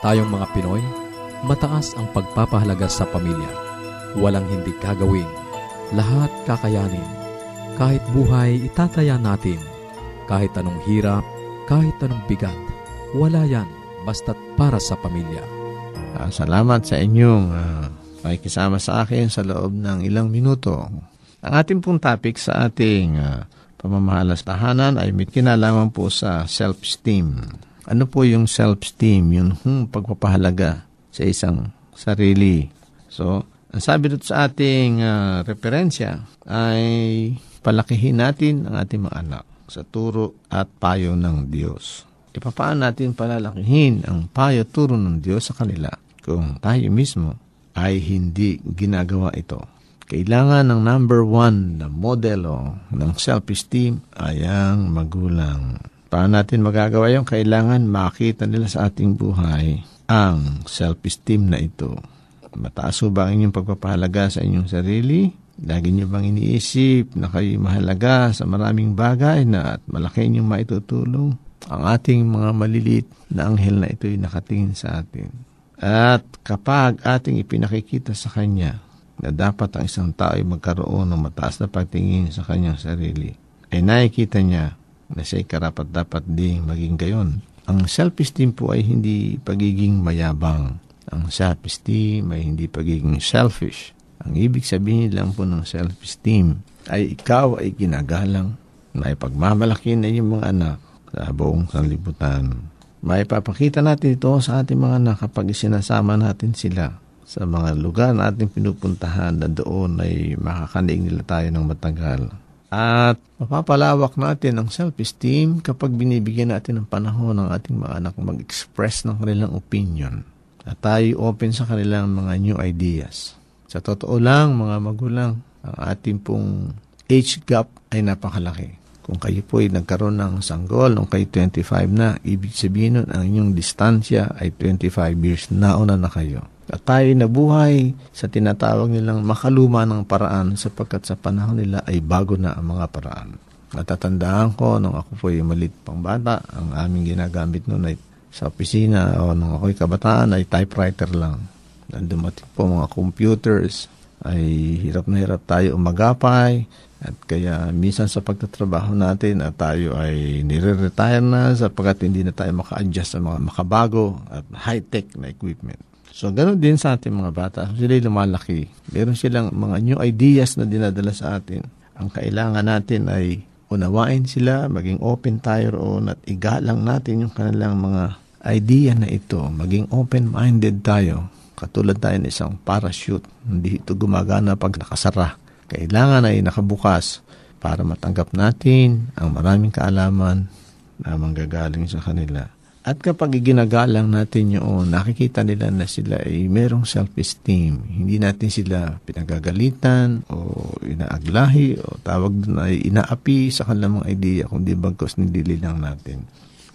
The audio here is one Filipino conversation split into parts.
Tayong mga Pinoy, mataas ang pagpapahalaga sa pamilya. Walang hindi kagawin. Lahat kakayanin. Kahit buhay, itataya natin. Kahit anong hirap, kahit anong bigat. Wala yan, basta't para sa pamilya. Uh, salamat sa inyong uh, pakikisama sa akin sa loob ng ilang minuto. Ang ating pong topic sa ating uh, pamamahalas tahanan ay may kinalaman po sa self-esteem. Ano po yung self-esteem, yung hmm, pagpapahalaga sa isang sarili. So, ang sabi dito sa ating uh, referensya ay palakihin natin ang ating mga anak sa turo at payo ng Diyos. Paano natin palalakihin ang payo turo ng Diyos sa kanila kung tayo mismo ay hindi ginagawa ito? Kailangan ng number one na modelo ng self-esteem ay ang magulang. Paano natin magagawa yung Kailangan makita nila sa ating buhay ang self-esteem na ito. Mataas ba ang inyong pagpapahalaga sa inyong sarili? Lagi niyo bang iniisip na kayo mahalaga sa maraming bagay na at malaki inyong maitutulong? Ang ating mga maliliit na anghel na ito ay nakatingin sa atin. At kapag ating ipinakikita sa Kanya na dapat ang isang tao ay magkaroon ng mataas na pagtingin sa kanyang sarili, ay nakikita niya na siya'y karapat dapat ding maging gayon. Ang self-esteem po ay hindi pagiging mayabang. Ang self-esteem ay hindi pagiging selfish. Ang ibig sabihin lang po ng self-esteem ay ikaw ay ginagalang na ipagmamalaki na yung mga anak sa buong sanlibutan. May papakita natin ito sa ating mga anak kapag isinasama natin sila sa mga lugar na ating pinupuntahan na doon ay makakaniig nila tayo ng matagal At mapapalawak natin ang self-esteem kapag binibigyan natin ng panahon ng ating mga anak mag-express ng kanilang opinion. At tayo open sa kanilang mga new ideas. Sa totoo lang, mga magulang, ang ating pong age gap ay napakalaki. Kung kayo po ay nagkaroon ng sanggol nung kayo 25 na, ibig sabihin nun, ang inyong distansya ay 25 years nauna na kayo. At tayo nabuhay sa tinatawag nilang makaluma ng paraan sapagkat sa panahon nila ay bago na ang mga paraan. Natatandaan ko nung ako po ay malit pang bata, ang aming ginagamit noon ay sa opisina o nung ako'y kabataan ay typewriter lang. Nang dumating po mga computers, ay hirap na hirap tayo umagapay at kaya minsan sa pagtatrabaho natin at tayo ay nire-retire na sapagkat hindi na tayo maka-adjust sa mga makabago at high-tech na equipment. So, ganun din sa ating mga bata. Sila lumalaki. Meron silang mga new ideas na dinadala sa atin. Ang kailangan natin ay unawain sila, maging open tayo roon at igalang natin yung kanilang mga idea na ito. Maging open-minded tayo. Katulad tayo ng isang parachute. Hindi ito gumagana pag nakasara. Kailangan ay nakabukas para matanggap natin ang maraming kaalaman na manggagaling sa kanila. At kapag ginagalang natin yun, nakikita nila na sila ay merong self-esteem. Hindi natin sila pinagagalitan o inaaglahi o tawag ay inaapi sa kanilang mga idea kundi bagkos nilili lang natin.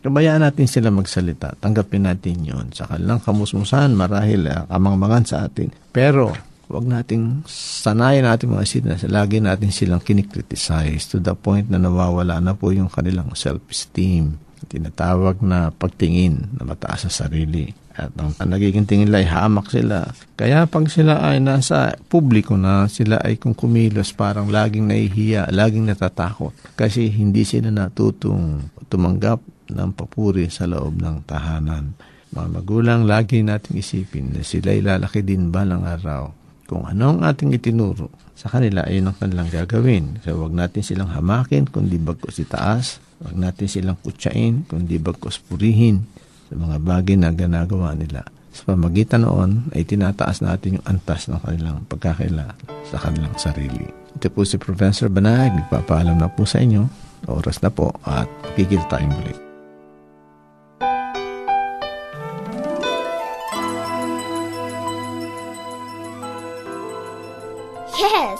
Kabayaan natin sila magsalita. Tanggapin natin yon Sa kanilang kamusmusan, marahil uh, kamangmangan sa atin. Pero, wag nating sanayan natin mga sila. Lagi natin silang kinikriticize to the point na nawawala na po yung kanilang self-esteem tinatawag na pagtingin na mataas sa sarili. At ang, ang nagiging tingin nila ay hamak sila. Kaya pag sila ay nasa publiko na, sila ay kung kumilos parang laging nahihiya, laging natatakot. Kasi hindi sila natutong tumanggap ng papuri sa loob ng tahanan. Mga magulang, lagi nating isipin na sila ay lalaki din ba ng araw. Kung ano ang ating itinuro sa kanila ay ang kanilang gagawin. So, huwag natin silang hamakin, kundi bagkos itaas Huwag natin silang kutsain, kundi bagkos purihin sa mga bagay na ginagawa nila. Sa pamagitan noon ay tinataas natin yung antas ng kanilang pagkakaila sa kanilang sarili. Ito po si Professor Banag, nagpapaalam na po sa inyo. Oras na po at kikita tayong muli. Yes,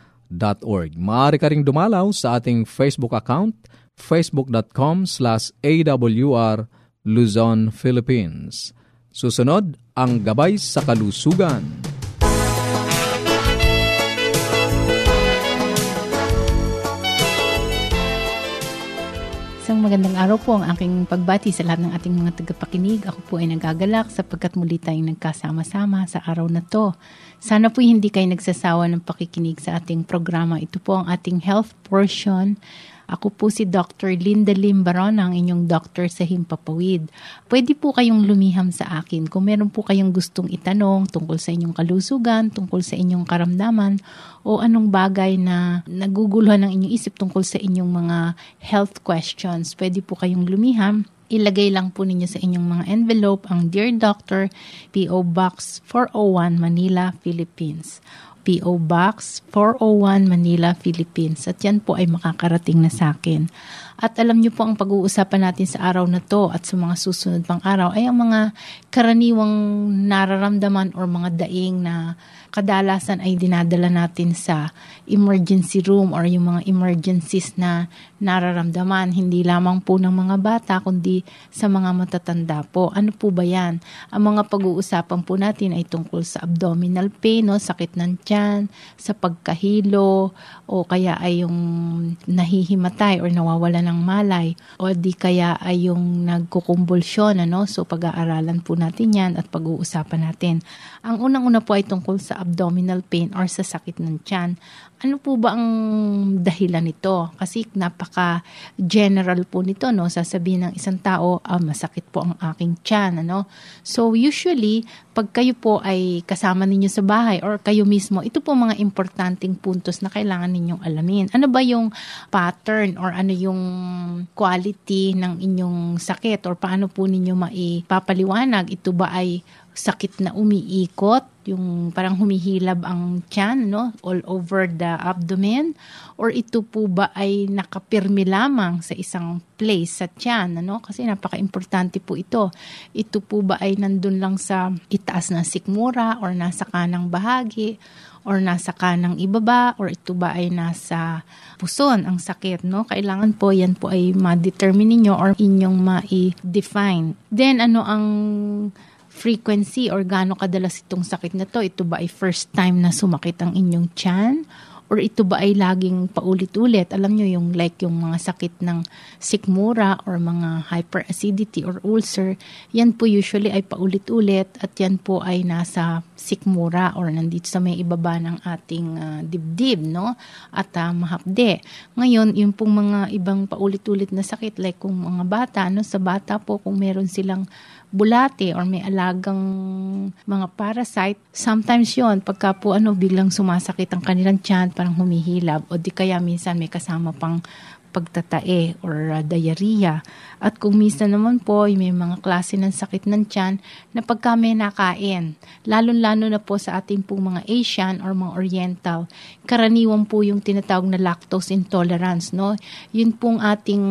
awr.org. Maaari ka ring dumalaw sa ating Facebook account, facebook.com slash awr Luzon, Philippines. Susunod, ang Gabay sa Kalusugan. Isang magandang araw po ang aking pagbati sa lahat ng ating mga tagapakinig. Ako po ay nagagalak sapagkat muli tayong nagkasama-sama sa araw na to. Sana po hindi kayo nagsasawa ng pakikinig sa ating programa. Ito po ang ating health portion ako po si Dr. Linda Limbaron, ang inyong doctor sa Himpapawid. Pwede po kayong lumiham sa akin kung meron po kayong gustong itanong tungkol sa inyong kalusugan, tungkol sa inyong karamdaman, o anong bagay na naguguluhan ng inyong isip tungkol sa inyong mga health questions. Pwede po kayong lumiham ilagay lang po ninyo sa inyong mga envelope ang Dear Doctor, P.O. Box 401 Manila, Philippines. P.O. Box 401 Manila, Philippines. At yan po ay makakarating na sa akin. At alam niyo po ang pag-uusapan natin sa araw na to at sa mga susunod pang araw ay ang mga karaniwang nararamdaman or mga daing na kadalasan ay dinadala natin sa emergency room or yung mga emergencies na nararamdaman. Hindi lamang po ng mga bata, kundi sa mga matatanda po. Ano po ba yan? Ang mga pag-uusapan po natin ay tungkol sa abdominal pain, no? sakit ng tiyan, sa pagkahilo, o kaya ay yung nahihimatay or nawawala malay, o di kaya ay yung nagkukumbulsyon. Ano? So pag-aaralan po natin yan at pag-uusapan natin. Ang unang-una po ay tungkol sa abdominal pain or sa sakit ng tiyan. Ano po ba ang dahilan nito? Kasi napaka-general po nito, no? Sasabihin ng isang tao, ah, masakit po ang aking tiyan, ano? So, usually, pag kayo po ay kasama ninyo sa bahay or kayo mismo, ito po mga importanteng puntos na kailangan ninyong alamin. Ano ba yung pattern or ano yung quality ng inyong sakit or paano po ninyo maipapaliwanag? Ito ba ay sakit na umiikot, yung parang humihilab ang tiyan, no? All over the abdomen. Or ito po ba ay nakapirmi lamang sa isang place sa tiyan, ano? Kasi napaka-importante po ito. Ito po ba ay nandun lang sa itaas na sikmura or nasa kanang bahagi or nasa kanang ibaba or ito ba ay nasa puson ang sakit, no? Kailangan po yan po ay ma-determine ninyo or inyong ma-define. Then ano ang frequency or gaano kadalas itong sakit na to. Ito ba ay first time na sumakit ang inyong tiyan? Or ito ba ay laging paulit-ulit? Alam nyo yung like yung mga sakit ng sikmura or mga hyperacidity or ulcer, yan po usually ay paulit-ulit at yan po ay nasa sikmura or nandito sa may ibaba ng ating uh, dibdib, no? At uh, mahapde. Ngayon, yung pong mga ibang paulit-ulit na sakit like kung mga bata, no? Sa bata po kung meron silang bulate or may alagang mga parasite, sometimes yon pagka po ano, biglang sumasakit ang kanilang tiyan, parang humihilab, o di kaya minsan may kasama pang pagtatae or uh, diarrhea. At kung minsan naman po, may mga klase ng sakit ng tiyan na pagka may nakain, lalo-lalo na po sa ating pong mga Asian or mga Oriental, karaniwan po yung tinatawag na lactose intolerance. No? Yun pong ating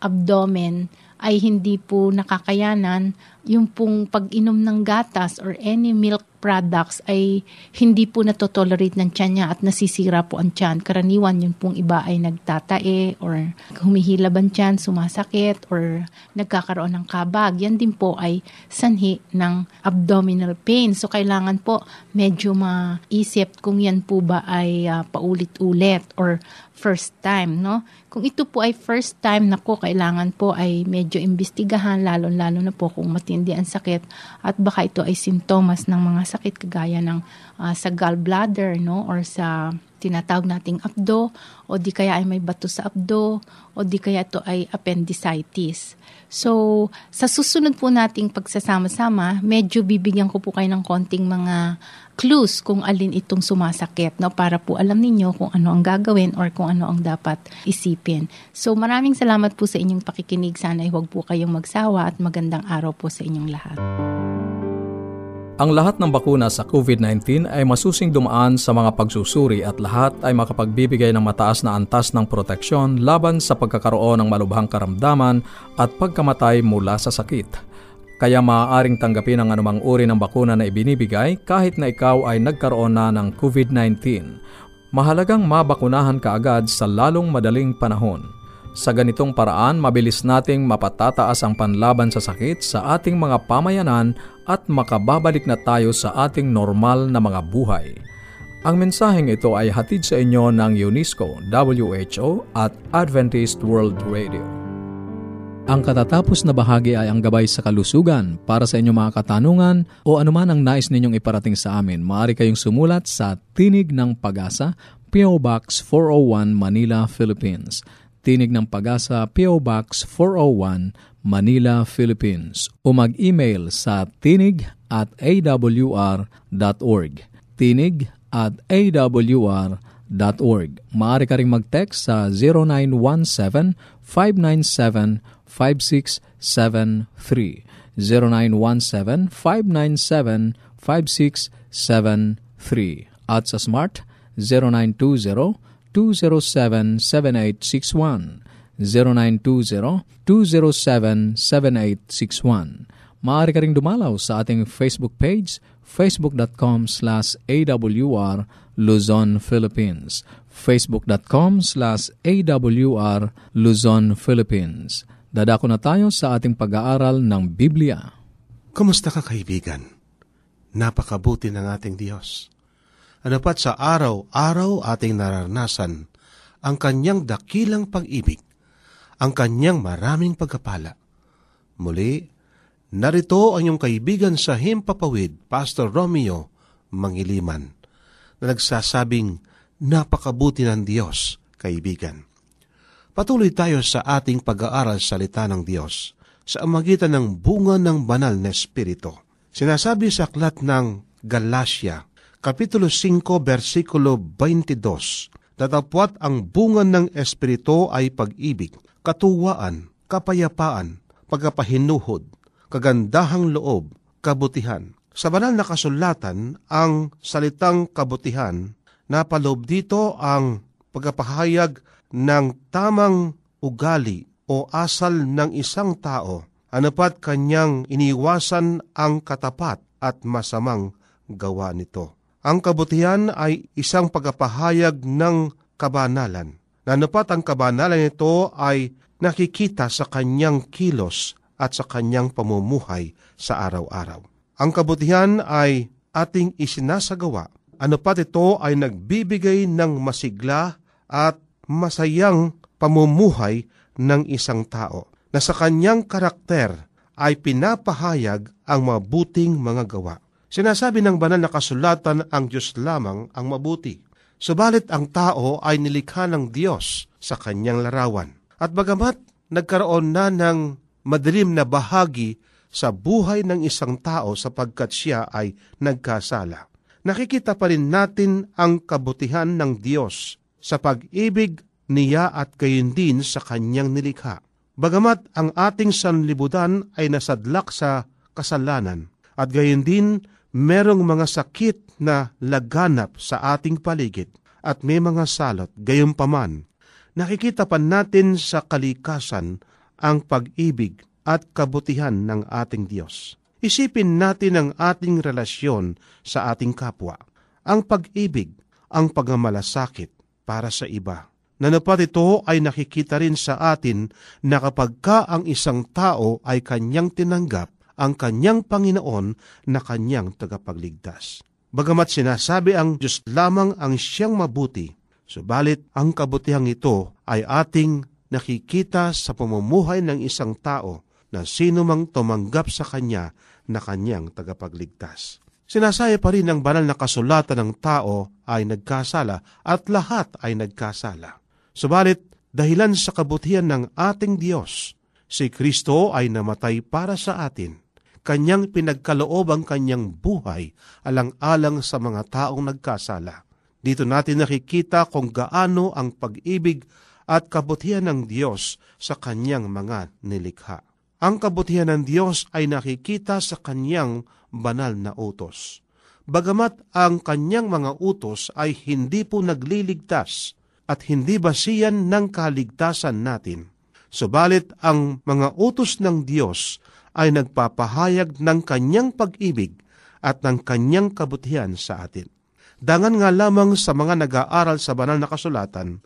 abdomen ay hindi po nakakayanan yung pong pag-inom ng gatas or any milk products ay hindi po natotolerate ng tiyan niya at nasisira po ang tiyan. Karaniwan yung pong iba ay nagtatae or humihilab ang tiyan, sumasakit or nagkakaroon ng kabag. Yan din po ay sanhi ng abdominal pain. So kailangan po medyo maisip kung yan po ba ay uh, paulit-ulit or first time, no? Kung ito po ay first time, nako, kailangan po ay medyo imbestigahan, lalo-lalo na po kung matindi ang sakit at baka ito ay simptomas ng mga sakit kagaya ng uh, sa gallbladder, no? Or sa tinatawag nating abdo o di kaya ay may bato sa abdo o di kaya ito ay appendicitis. So, sa susunod po nating pagsasama-sama, medyo bibigyan ko po kayo ng konting mga clues kung alin itong sumasakit no para po alam ninyo kung ano ang gagawin or kung ano ang dapat isipin. So maraming salamat po sa inyong pakikinig. Sana ay huwag po kayong magsawa at magandang araw po sa inyong lahat. Ang lahat ng bakuna sa COVID-19 ay masusing dumaan sa mga pagsusuri at lahat ay makapagbibigay ng mataas na antas ng proteksyon laban sa pagkakaroon ng malubhang karamdaman at pagkamatay mula sa sakit. Kaya maaaring tanggapin ang anumang uri ng bakuna na ibinibigay kahit na ikaw ay nagkaroon na ng COVID-19. Mahalagang mabakunahan ka agad sa lalong madaling panahon. Sa ganitong paraan, mabilis nating mapatataas ang panlaban sa sakit sa ating mga pamayanan at makababalik na tayo sa ating normal na mga buhay. Ang mensaheng ito ay hatid sa inyo ng UNESCO, WHO at Adventist World Radio. Ang katatapos na bahagi ay ang gabay sa kalusugan. Para sa inyong mga katanungan o anuman ang nais ninyong iparating sa amin, maaari kayong sumulat sa Tinig ng Pag-asa, PO Box 401 Manila, Philippines Tinig ng Pag-asa, PO Box 401, Manila, Philippines. O mag-email sa tinig at awr.org. Tinig at awr.org. Maaari ka rin mag-text sa 0917 0917-597-5673. 0917-597-5673. At sa Smart, 0920-207-7861. 0920-207-7861. Maaari ka ring dumalaw sa ating Facebook page, facebook.com slash awr Luzon, Philippines. facebook.com slash awr Luzon, Philippines. Dadako na tayo sa ating pag-aaral ng Biblia. Kumusta ka kaibigan? Napakabuti ng ating Diyos. Ano pat sa araw-araw ating nararanasan ang kanyang dakilang pag-ibig, ang kanyang maraming pagkapala. Muli, narito ang iyong kaibigan sa Himpapawid, Pastor Romeo Mangiliman, na nagsasabing, napakabuti ng Diyos, kaibigan. Patuloy tayo sa ating pag-aaral salita ng Diyos sa amagitan ng bunga ng banal na Espiritu. Sinasabi sa aklat ng Galacia, Kapitulo 5, versikulo 22, Datapwat ang bunga ng Espiritu ay pag-ibig, katuwaan, kapayapaan, pagkapahinuhod, kagandahang loob, kabutihan. Sa banal na kasulatan, ang salitang kabutihan, napalob dito ang pagkapahayag ng tamang ugali o asal ng isang tao, anapat kanyang iniwasan ang katapat at masamang gawa nito. Ang kabutihan ay isang pagkapahayag ng kabanalan. Nanapat ang kabanalan nito ay nakikita sa kanyang kilos at sa kanyang pamumuhay sa araw-araw. Ang kabutihan ay ating isinasagawa. Ano pat ito ay nagbibigay ng masigla at masayang pamumuhay ng isang tao na sa kanyang karakter ay pinapahayag ang mabuting mga gawa. Sinasabi ng banal na kasulatan ang Diyos lamang ang mabuti. Subalit ang tao ay nilikha ng Diyos sa kanyang larawan. At bagamat nagkaroon na ng madilim na bahagi sa buhay ng isang tao sapagkat siya ay nagkasala. Nakikita pa rin natin ang kabutihan ng Diyos sa pag-ibig niya at gayon din sa kanyang nilikha. Bagamat ang ating sanlibutan ay nasadlak sa kasalanan at gayon din merong mga sakit na laganap sa ating paligid at may mga salot, gayon paman. Nakikita pa natin sa kalikasan ang pag-ibig at kabutihan ng ating Diyos. Isipin natin ang ating relasyon sa ating kapwa. Ang pag-ibig, ang pagmamalasakit para sa iba. Nanapat ito ay nakikita rin sa atin na kapag ka ang isang tao ay kanyang tinanggap, ang kanyang Panginoon na kanyang tagapagligtas. Bagamat sinasabi ang Diyos lamang ang siyang mabuti, subalit ang kabutihang ito ay ating nakikita sa pamumuhay ng isang tao na sino mang tumanggap sa Kanya na Kanyang tagapagligtas. Sinasaya pa rin ang banal na kasulatan ng tao ay nagkasala at lahat ay nagkasala. Subalit, dahilan sa kabutihan ng ating Diyos, si Kristo ay namatay para sa atin kanyang pinagkaloob ang kanyang buhay alang-alang sa mga taong nagkasala. Dito natin nakikita kung gaano ang pag-ibig at kabutihan ng Diyos sa kanyang mga nilikha. Ang kabutihan ng Diyos ay nakikita sa kanyang banal na utos. Bagamat ang kanyang mga utos ay hindi po nagliligtas at hindi basiyan ng kaligtasan natin. Subalit ang mga utos ng Diyos ay nagpapahayag ng kanyang pag-ibig at ng kanyang kabutihan sa atin. Dangan nga lamang sa mga nag-aaral sa banal na kasulatan,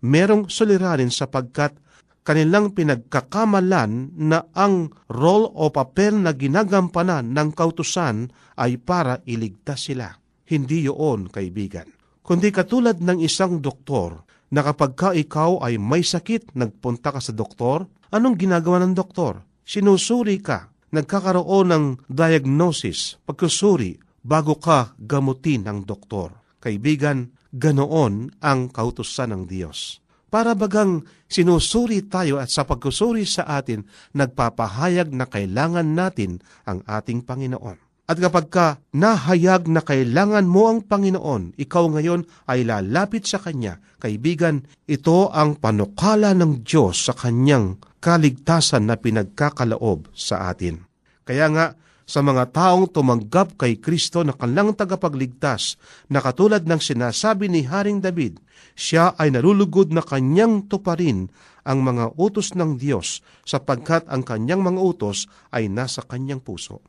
merong suliranin sapagkat kanilang pinagkakamalan na ang role o papel na ginagampanan ng kautusan ay para iligtas sila. Hindi yun, kaibigan. Kundi katulad ng isang doktor na kapag ka ikaw ay may sakit, nagpunta ka sa doktor, anong ginagawa ng doktor? Sinusuri ka, nagkakaroon ng diagnosis, pagkusuri, bago ka gamutin ng doktor. Kaibigan, ganoon ang kautusan ng Diyos. Para bagang sinusuri tayo at sa pagkusuri sa atin, nagpapahayag na kailangan natin ang ating Panginoon. At kapag ka nahayag na kailangan mo ang Panginoon, ikaw ngayon ay lalapit sa Kanya. Kaibigan, ito ang panukala ng Diyos sa Kanyang kaligtasan na pinagkakalaob sa atin. Kaya nga, sa mga taong tumanggap kay Kristo na kanilang tagapagligtas, na katulad ng sinasabi ni Haring David, siya ay nalulugod na kanyang tuparin ang mga utos ng Diyos sapagkat ang kanyang mga utos ay nasa kanyang puso.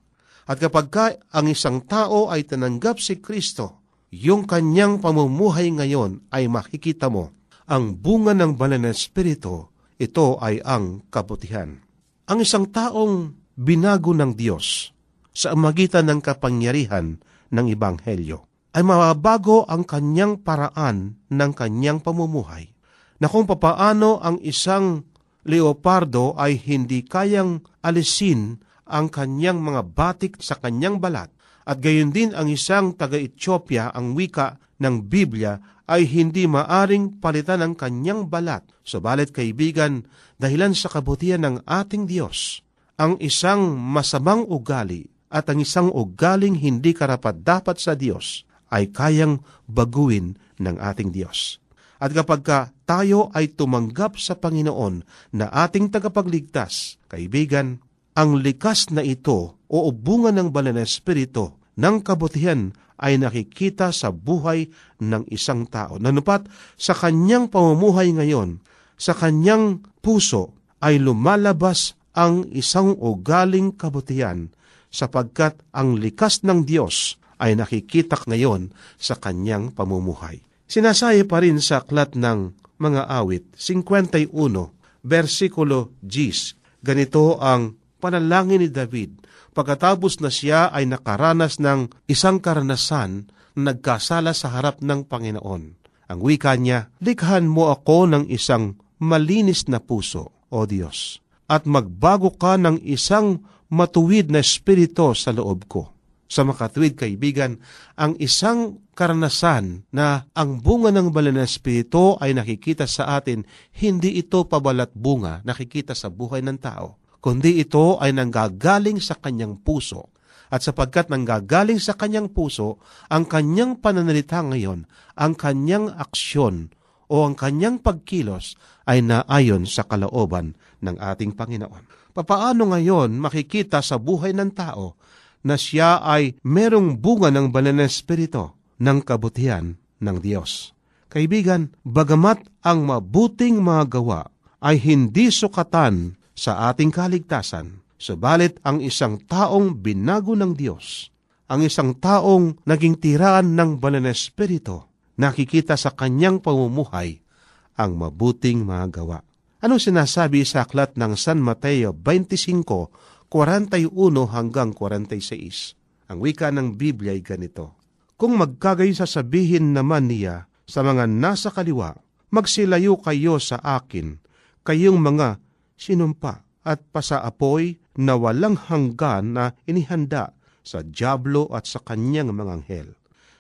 At kapag ka ang isang tao ay tinanggap si Kristo, yung kanyang pamumuhay ngayon ay makikita mo. Ang bunga ng banal na espiritu, ito ay ang kabutihan. Ang isang taong binago ng Diyos sa magitan ng kapangyarihan ng Ibanghelyo ay mababago ang kanyang paraan ng kanyang pamumuhay na kung papaano ang isang leopardo ay hindi kayang alisin ang kanyang mga batik sa kanyang balat at gayon din ang isang taga-Ethiopia ang wika ng Biblia ay hindi maaring palitan ang kanyang balat. Subalit kaibigan, dahilan sa kabutihan ng ating Diyos, ang isang masamang ugali at ang isang ugaling hindi karapat-dapat sa Diyos ay kayang baguin ng ating Diyos. At kapag ka tayo ay tumanggap sa Panginoon na ating tagapagligtas, kaibigan, ang likas na ito o bunga ng banal na espiritu ng kabutihan ay nakikita sa buhay ng isang tao. Nanupat sa kanyang pamumuhay ngayon, sa kanyang puso ay lumalabas ang isang ugaling kabutihan sapagkat ang likas ng Diyos ay nakikita ngayon sa kanyang pamumuhay. Sinasaya pa rin sa aklat ng mga awit, 51, versikulo 10, ganito ang panalangin ni David pagkatapos na siya ay nakaranas ng isang karanasan na nagkasala sa harap ng Panginoon. Ang wika niya, likhan mo ako ng isang malinis na puso, O Diyos, at magbago ka ng isang matuwid na espiritu sa loob ko. Sa makatuwid kaibigan, ang isang karanasan na ang bunga ng banal na espiritu ay nakikita sa atin, hindi ito pabalat bunga nakikita sa buhay ng tao kundi ito ay nanggagaling sa kanyang puso. At sapagkat nanggagaling sa kanyang puso, ang kanyang pananalita ngayon, ang kanyang aksyon o ang kanyang pagkilos ay naayon sa kalooban ng ating Panginoon. Papaano ngayon makikita sa buhay ng tao na siya ay merong bunga ng banal na espiritu ng kabutihan ng Diyos? Kaibigan, bagamat ang mabuting mga gawa ay hindi sukatan sa ating kaligtasan. Subalit ang isang taong binago ng Diyos, ang isang taong naging tiraan ng banal na espiritu, nakikita sa kanyang pamumuhay ang mabuting mga gawa. Anong sinasabi sa aklat ng San Mateo 25, 41 hanggang 46? Ang wika ng Biblia ay ganito, Kung magkagay sasabihin naman niya sa mga nasa kaliwa, magsilayo kayo sa akin, kayong mga sinumpa at pasaapoy na walang hanggan na inihanda sa Diablo at sa kanyang mga anghel.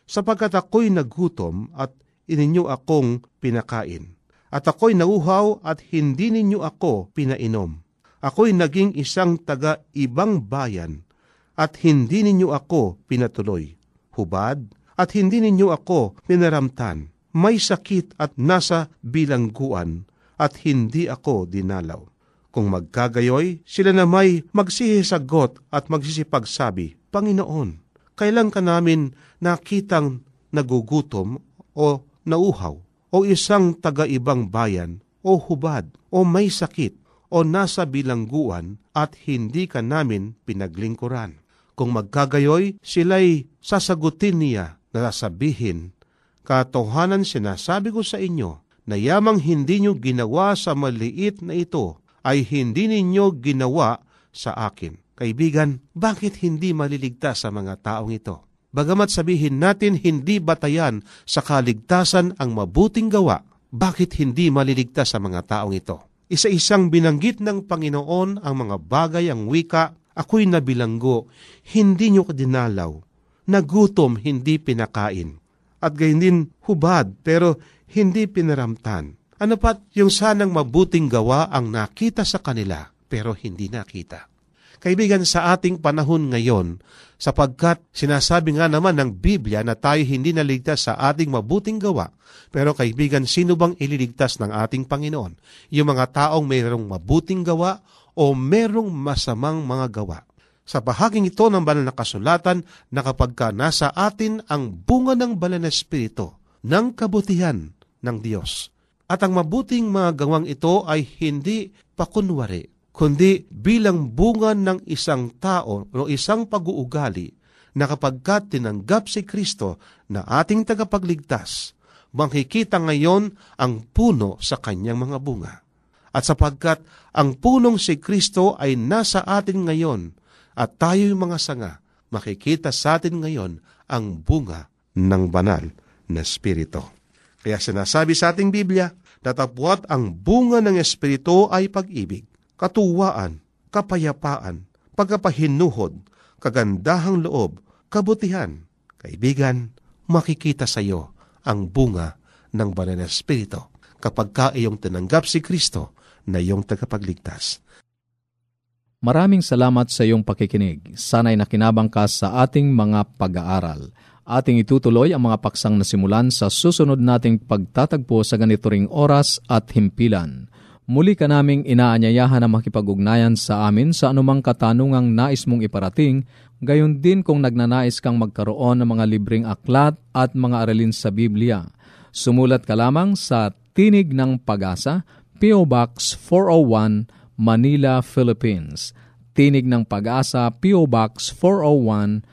Sapagkat ako'y nagutom at ininyo akong pinakain. At ako'y nauhaw at hindi ninyo ako pinainom. Ako'y naging isang taga-ibang bayan at hindi ninyo ako pinatuloy. Hubad at hindi ninyo ako pinaramtan. May sakit at nasa bilangguan at hindi ako dinalaw. Kung magkagayoy, sila na may magsihisagot at magsisipagsabi, Panginoon, kailan ka namin nakitang nagugutom o nauhaw o isang taga-ibang bayan o hubad o may sakit o nasa bilangguan at hindi ka namin pinaglingkuran. Kung magkagayoy, sila'y sasagutin niya na sasabihin, Katohanan sinasabi ko sa inyo, na yamang hindi nyo ginawa sa maliit na ito ay hindi ninyo ginawa sa akin. Kaibigan, bakit hindi maliligtas sa mga taong ito? Bagamat sabihin natin hindi batayan sa kaligtasan ang mabuting gawa, bakit hindi maliligtas sa mga taong ito? Isa-isang binanggit ng Panginoon ang mga bagay ang wika, ako'y nabilanggo, hindi nyo kadinalaw, nagutom, hindi pinakain, at gayon din hubad, pero hindi pinaramtan ano pat yung sanang mabuting gawa ang nakita sa kanila pero hindi nakita. Kaibigan, sa ating panahon ngayon, sapagkat sinasabi nga naman ng Biblia na tayo hindi naligtas sa ating mabuting gawa, pero kaibigan, sino bang ililigtas ng ating Panginoon? Yung mga taong mayroong mabuting gawa o merong masamang mga gawa. Sa bahaging ito ng banal na kasulatan na kapag ka nasa atin ang bunga ng banal na espiritu ng kabutihan ng Diyos. At ang mabuting mga gawang ito ay hindi pakunwari, kundi bilang bunga ng isang tao o isang pag-uugali na kapag tinanggap si Kristo na ating tagapagligtas, makikita ngayon ang puno sa kanyang mga bunga. At sapagkat ang punong si Kristo ay nasa atin ngayon at tayo'y mga sanga, makikita sa atin ngayon ang bunga ng banal na Espiritu. Kaya sinasabi sa ating Biblia, datapwat ang bunga ng Espiritu ay pag-ibig, katuwaan, kapayapaan, pagkapahinuhod, kagandahang loob, kabutihan. Kaibigan, makikita sa iyo ang bunga ng banal na Espiritu kapag ka iyong tinanggap si Kristo na iyong tagapagligtas. Maraming salamat sa iyong pakikinig. Sana'y nakinabang ka sa ating mga pag-aaral. Ating itutuloy ang mga paksang nasimulan sa susunod nating pagtatagpo sa ganito ring oras at himpilan. Muli ka naming inaanyayahan na makipag-ugnayan sa amin sa anumang katanungang nais mong iparating, gayon din kung nagnanais kang magkaroon ng mga libreng aklat at mga aralin sa Biblia. Sumulat ka lamang sa Tinig ng Pag-asa, P.O. Box 401, Manila, Philippines. Tinig ng Pag-asa, P.O. Box 401,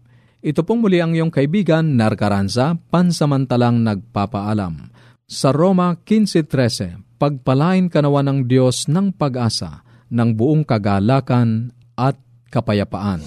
Ito pong muli ang iyong kaibigan, Narcaranza, pansamantalang nagpapaalam. Sa Roma 15.13, pagpalain kanawa ng Diyos ng pag-asa, ng buong kagalakan at kapayapaan.